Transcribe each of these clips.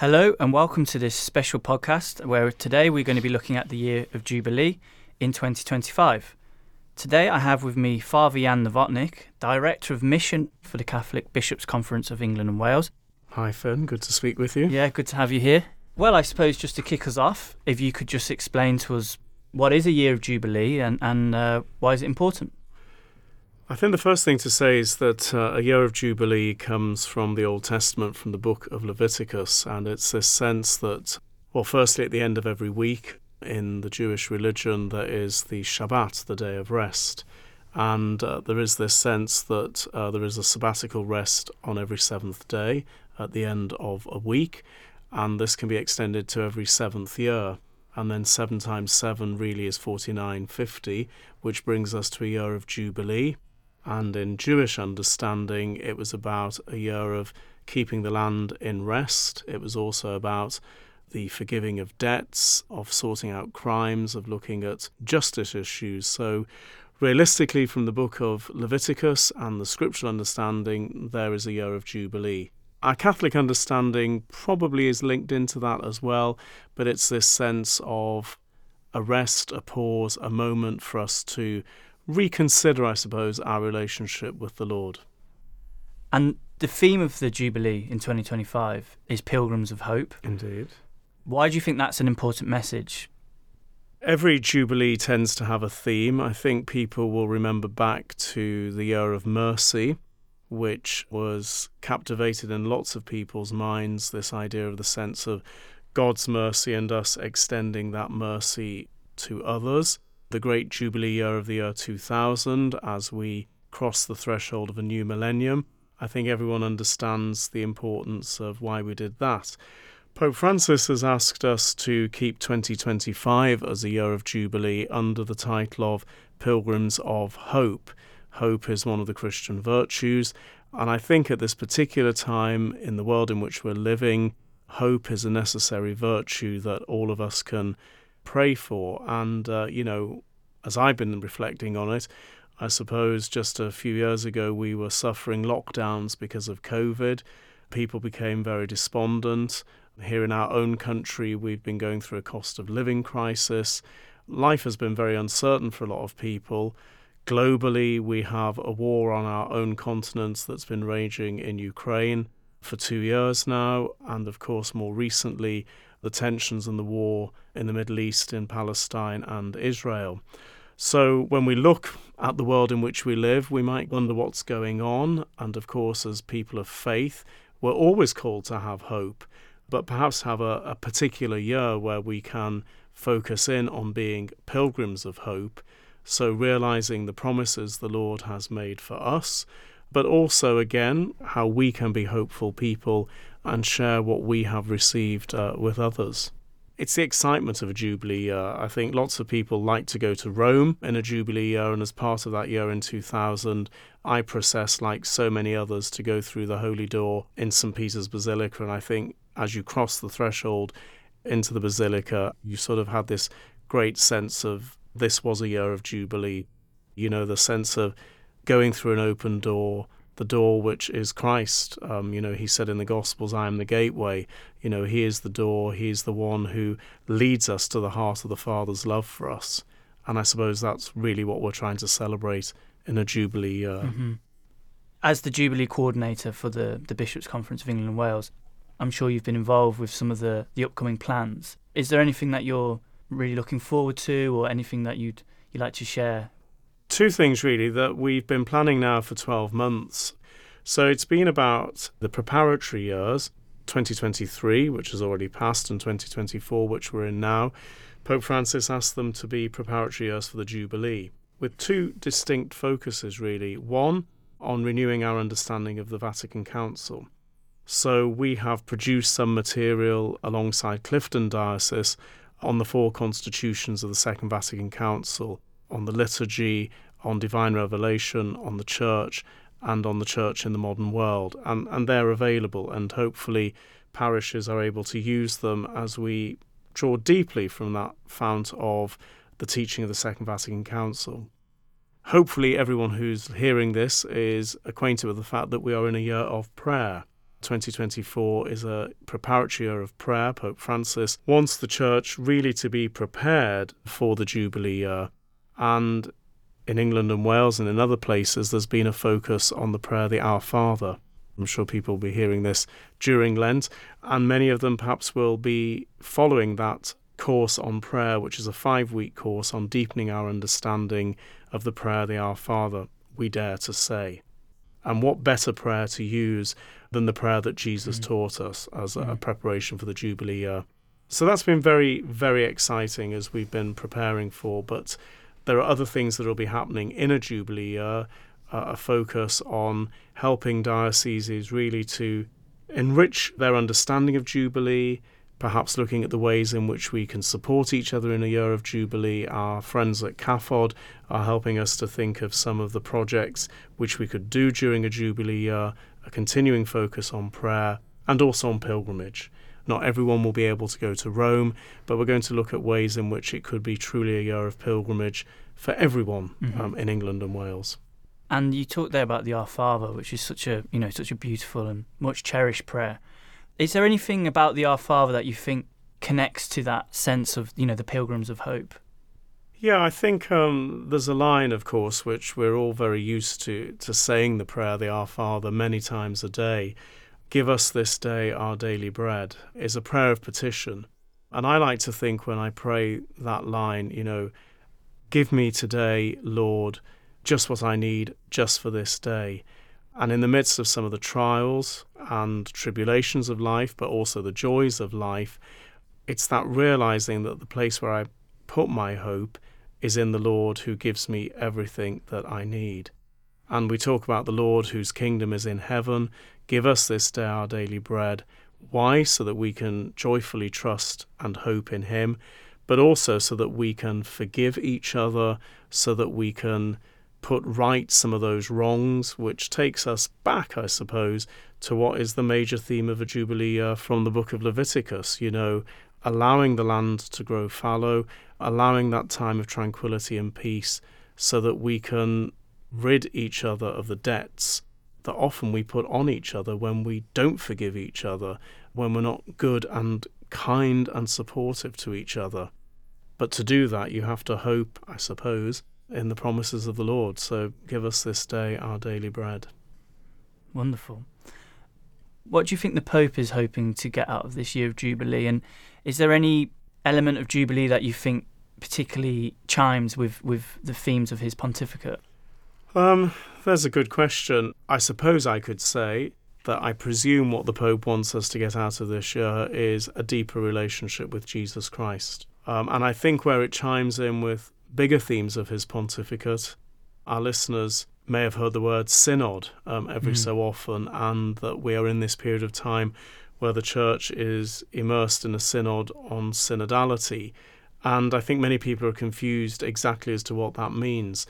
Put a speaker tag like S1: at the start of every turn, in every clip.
S1: Hello, and welcome to this special podcast where today we're going to be looking at the year of Jubilee in 2025. Today I have with me Father Jan Nowotnik, Director of Mission for the Catholic Bishops' Conference of England and Wales.
S2: Hi, Fern. Good to speak with you.
S1: Yeah, good to have you here. Well, I suppose just to kick us off, if you could just explain to us what is a year of Jubilee and, and uh, why is it important?
S2: I think the first thing to say is that uh, a year of Jubilee comes from the Old Testament, from the book of Leviticus, and it's this sense that, well, firstly, at the end of every week in the Jewish religion, there is the Shabbat, the day of rest. And uh, there is this sense that uh, there is a sabbatical rest on every seventh day at the end of a week, and this can be extended to every seventh year. And then 7 times 7 really is 4950, which brings us to a year of Jubilee and in Jewish understanding, it was about a year of keeping the land in rest. It was also about the forgiving of debts, of sorting out crimes, of looking at justice issues. So, realistically, from the book of Leviticus and the scriptural understanding, there is a year of Jubilee. Our Catholic understanding probably is linked into that as well, but it's this sense of a rest, a pause, a moment for us to reconsider, I suppose, our relationship with the Lord.
S1: And the theme of the Jubilee in 2025 is Pilgrims of Hope.
S2: Indeed.
S1: Why do you think that's an important message?
S2: Every Jubilee tends to have a theme. I think people will remember back to the Year of Mercy, which was captivated in lots of people's minds this idea of the sense of God's mercy and us extending that mercy to others the great Jubilee year of the year 2000 as we cross the threshold of a new millennium. I think everyone understands the importance of why we did that. Pope Francis has asked us to keep 2025 as a year of Jubilee under the title of Pilgrims of Hope. Hope is one of the Christian virtues, and I think at this particular time in the world in which we're living, hope is a necessary virtue that all of us can pray for. And, uh, you know, as I've been reflecting on it, I suppose just a few years ago we were suffering lockdowns because of COVID. People became very despondent. Here in our own country, we've been going through a cost of living crisis. Life has been very uncertain for a lot of people. Globally, we have a war on our own continent that's been raging in Ukraine for two years now, and of course, more recently, the tensions and the war in the Middle East, in Palestine and Israel. So, when we look at the world in which we live, we might wonder what's going on. And of course, as people of faith, we're always called to have hope, but perhaps have a, a particular year where we can focus in on being pilgrims of hope. So, realizing the promises the Lord has made for us, but also, again, how we can be hopeful people and share what we have received uh, with others. It's the excitement of a Jubilee year. I think lots of people like to go to Rome in a Jubilee year, and as part of that year in 2000, I process, like so many others, to go through the Holy Door in St. Peter's Basilica. And I think as you cross the threshold into the Basilica, you sort of had this great sense of this was a year of Jubilee. You know, the sense of going through an open door, the door which is Christ. Um, you know, he said in the Gospels, I am the gateway. You know, he is the door, he is the one who leads us to the heart of the Father's love for us. And I suppose that's really what we're trying to celebrate in a Jubilee year.
S1: Mm-hmm. As the Jubilee coordinator for the, the Bishops' Conference of England and Wales, I'm sure you've been involved with some of the, the upcoming plans. Is there anything that you're really looking forward to or anything that you'd, you'd like to share
S2: two things really that we've been planning now for 12 months. So it's been about the preparatory years, 2023, which has already passed, and 2024, which we're in now. Pope Francis asked them to be preparatory years for the Jubilee, with two distinct focuses really. One, on renewing our understanding of the Vatican Council. So we have produced some material alongside Clifton Diocese on the four constitutions of the Second Vatican Council on the liturgy, on divine revelation, on the church, and on the church in the modern world. And, and they're available, and hopefully, parishes are able to use them as we draw deeply from that fount of the teaching of the Second Vatican Council. Hopefully, everyone who's hearing this is acquainted with the fact that we are in a year of prayer. 2024 is a preparatory year of prayer. Pope Francis wants the church really to be prepared for the Jubilee year. And in England and Wales and in other places, there's been a focus on the prayer, the Our Father. I'm sure people will be hearing this during Lent, and many of them perhaps will be following that course on prayer, which is a five week course on deepening our understanding of the prayer, the Our Father, we dare to say. And what better prayer to use than the prayer that Jesus mm. taught us as a, mm. a preparation for the Jubilee year? So that's been very, very exciting as we've been preparing for. But there are other things that will be happening in a Jubilee year, uh, a focus on helping dioceses really to enrich their understanding of Jubilee, perhaps looking at the ways in which we can support each other in a year of Jubilee. Our friends at CAFOD are helping us to think of some of the projects which we could do during a Jubilee year, a continuing focus on prayer and also on pilgrimage. Not everyone will be able to go to Rome, but we're going to look at ways in which it could be truly a year of pilgrimage for everyone mm-hmm. um, in England and Wales.
S1: And you talked there about the Our Father, which is such a you know such a beautiful and much cherished prayer. Is there anything about the Our Father that you think connects to that sense of, you know, the pilgrims of hope?
S2: Yeah, I think um, there's a line, of course, which we're all very used to, to saying the prayer, the Our Father, many times a day. Give us this day our daily bread is a prayer of petition. And I like to think when I pray that line, you know, give me today, Lord, just what I need just for this day. And in the midst of some of the trials and tribulations of life, but also the joys of life, it's that realizing that the place where I put my hope is in the Lord who gives me everything that I need. And we talk about the Lord whose kingdom is in heaven. Give us this day our daily bread. Why? So that we can joyfully trust and hope in Him, but also so that we can forgive each other, so that we can put right some of those wrongs, which takes us back, I suppose, to what is the major theme of a Jubilee year from the book of Leviticus, you know, allowing the land to grow fallow, allowing that time of tranquility and peace so that we can rid each other of the debts that often we put on each other when we don't forgive each other, when we're not good and kind and supportive to each other. But to do that, you have to hope, I suppose, in the promises of the Lord. So give us this day our daily bread.
S1: Wonderful. What do you think the Pope is hoping to get out of this year of Jubilee? And is there any element of Jubilee that you think particularly chimes with, with the themes of his pontificate?
S2: Um, there's a good question. I suppose I could say that I presume what the Pope wants us to get out of this year is a deeper relationship with Jesus Christ. Um, and I think where it chimes in with bigger themes of his pontificate. Our listeners may have heard the word synod um, every mm. so often, and that we are in this period of time where the church is immersed in a synod on synodality. And I think many people are confused exactly as to what that means.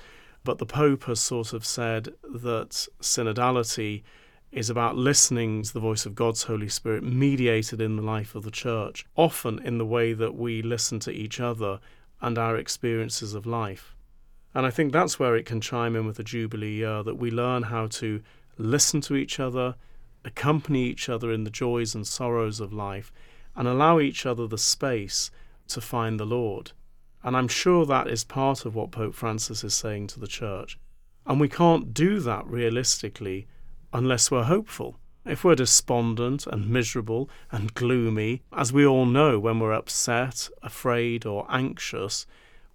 S2: But the Pope has sort of said that synodality is about listening to the voice of God's Holy Spirit mediated in the life of the church, often in the way that we listen to each other and our experiences of life. And I think that's where it can chime in with the Jubilee year that we learn how to listen to each other, accompany each other in the joys and sorrows of life, and allow each other the space to find the Lord. And I'm sure that is part of what Pope Francis is saying to the Church. And we can't do that realistically unless we're hopeful. If we're despondent and miserable and gloomy, as we all know when we're upset, afraid, or anxious,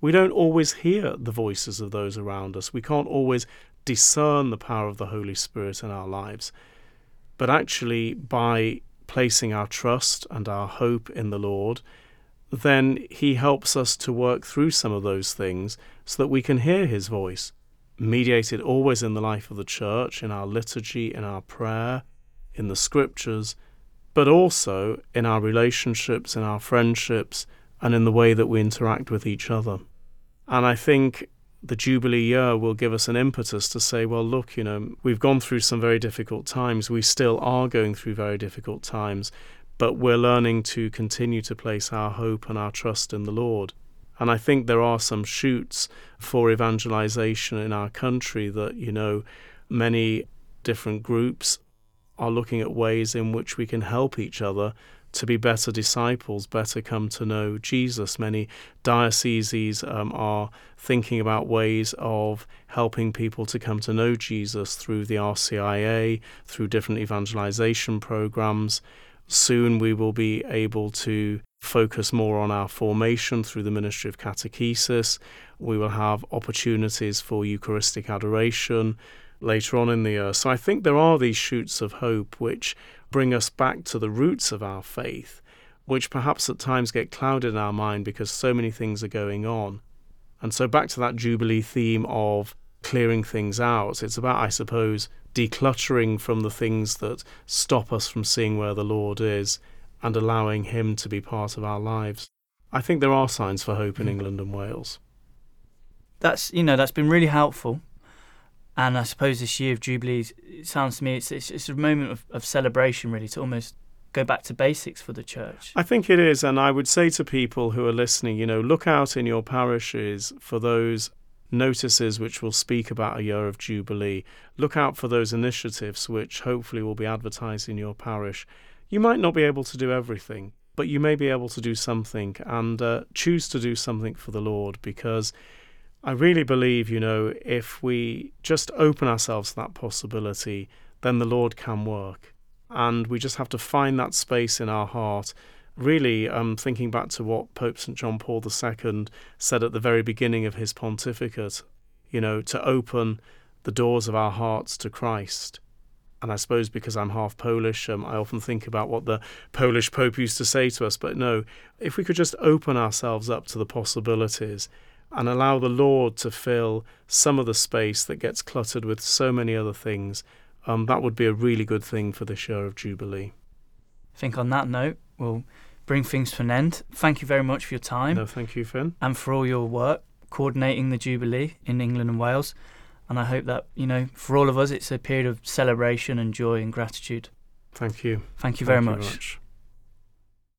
S2: we don't always hear the voices of those around us. We can't always discern the power of the Holy Spirit in our lives. But actually, by placing our trust and our hope in the Lord, then He helps us to work through some of those things so that we can hear His voice, mediated always in the life of the church, in our liturgy, in our prayer, in the scriptures, but also in our relationships, in our friendships, and in the way that we interact with each other. And I think the Jubilee year will give us an impetus to say, well, look, you know, we've gone through some very difficult times. We still are going through very difficult times, but we're learning to continue to place our hope and our trust in the Lord. And I think there are some shoots for evangelization in our country that, you know, many different groups are looking at ways in which we can help each other to be better disciples, better come to know Jesus. Many dioceses um, are thinking about ways of helping people to come to know Jesus through the RCIA, through different evangelization programs. Soon we will be able to focus more on our formation through the Ministry of Catechesis. We will have opportunities for Eucharistic adoration later on in the year. So I think there are these shoots of hope which bring us back to the roots of our faith, which perhaps at times get clouded in our mind because so many things are going on. And so back to that Jubilee theme of clearing things out. It's about, I suppose, decluttering from the things that stop us from seeing where the Lord is and allowing Him to be part of our lives. I think there are signs for hope in mm. England and Wales.
S1: That's you know that's been really helpful, and I suppose this year of Jubilees, it sounds to me it's it's, it's a moment of, of celebration really to almost go back to basics for the church.
S2: I think it is, and I would say to people who are listening, you know, look out in your parishes for those notices which will speak about a year of Jubilee. Look out for those initiatives which hopefully will be advertised in your parish. You might not be able to do everything, but you may be able to do something and uh, choose to do something for the Lord because I really believe, you know, if we just open ourselves to that possibility, then the Lord can work. And we just have to find that space in our heart. Really, um, thinking back to what Pope St. John Paul II said at the very beginning of his pontificate, you know, to open the doors of our hearts to Christ and I suppose because I'm half Polish, um, I often think about what the Polish Pope used to say to us. But no, if we could just open ourselves up to the possibilities and allow the Lord to fill some of the space that gets cluttered with so many other things, um, that would be a really good thing for this year of Jubilee.
S1: I think on that note, we'll bring things to an end. Thank you very much for your time.
S2: No, thank you, Finn.
S1: And for all your work coordinating the Jubilee in England and Wales. And I hope that, you know, for all of us, it's a period of celebration and joy and gratitude.
S2: Thank you.
S1: Thank you very Thank much. You much.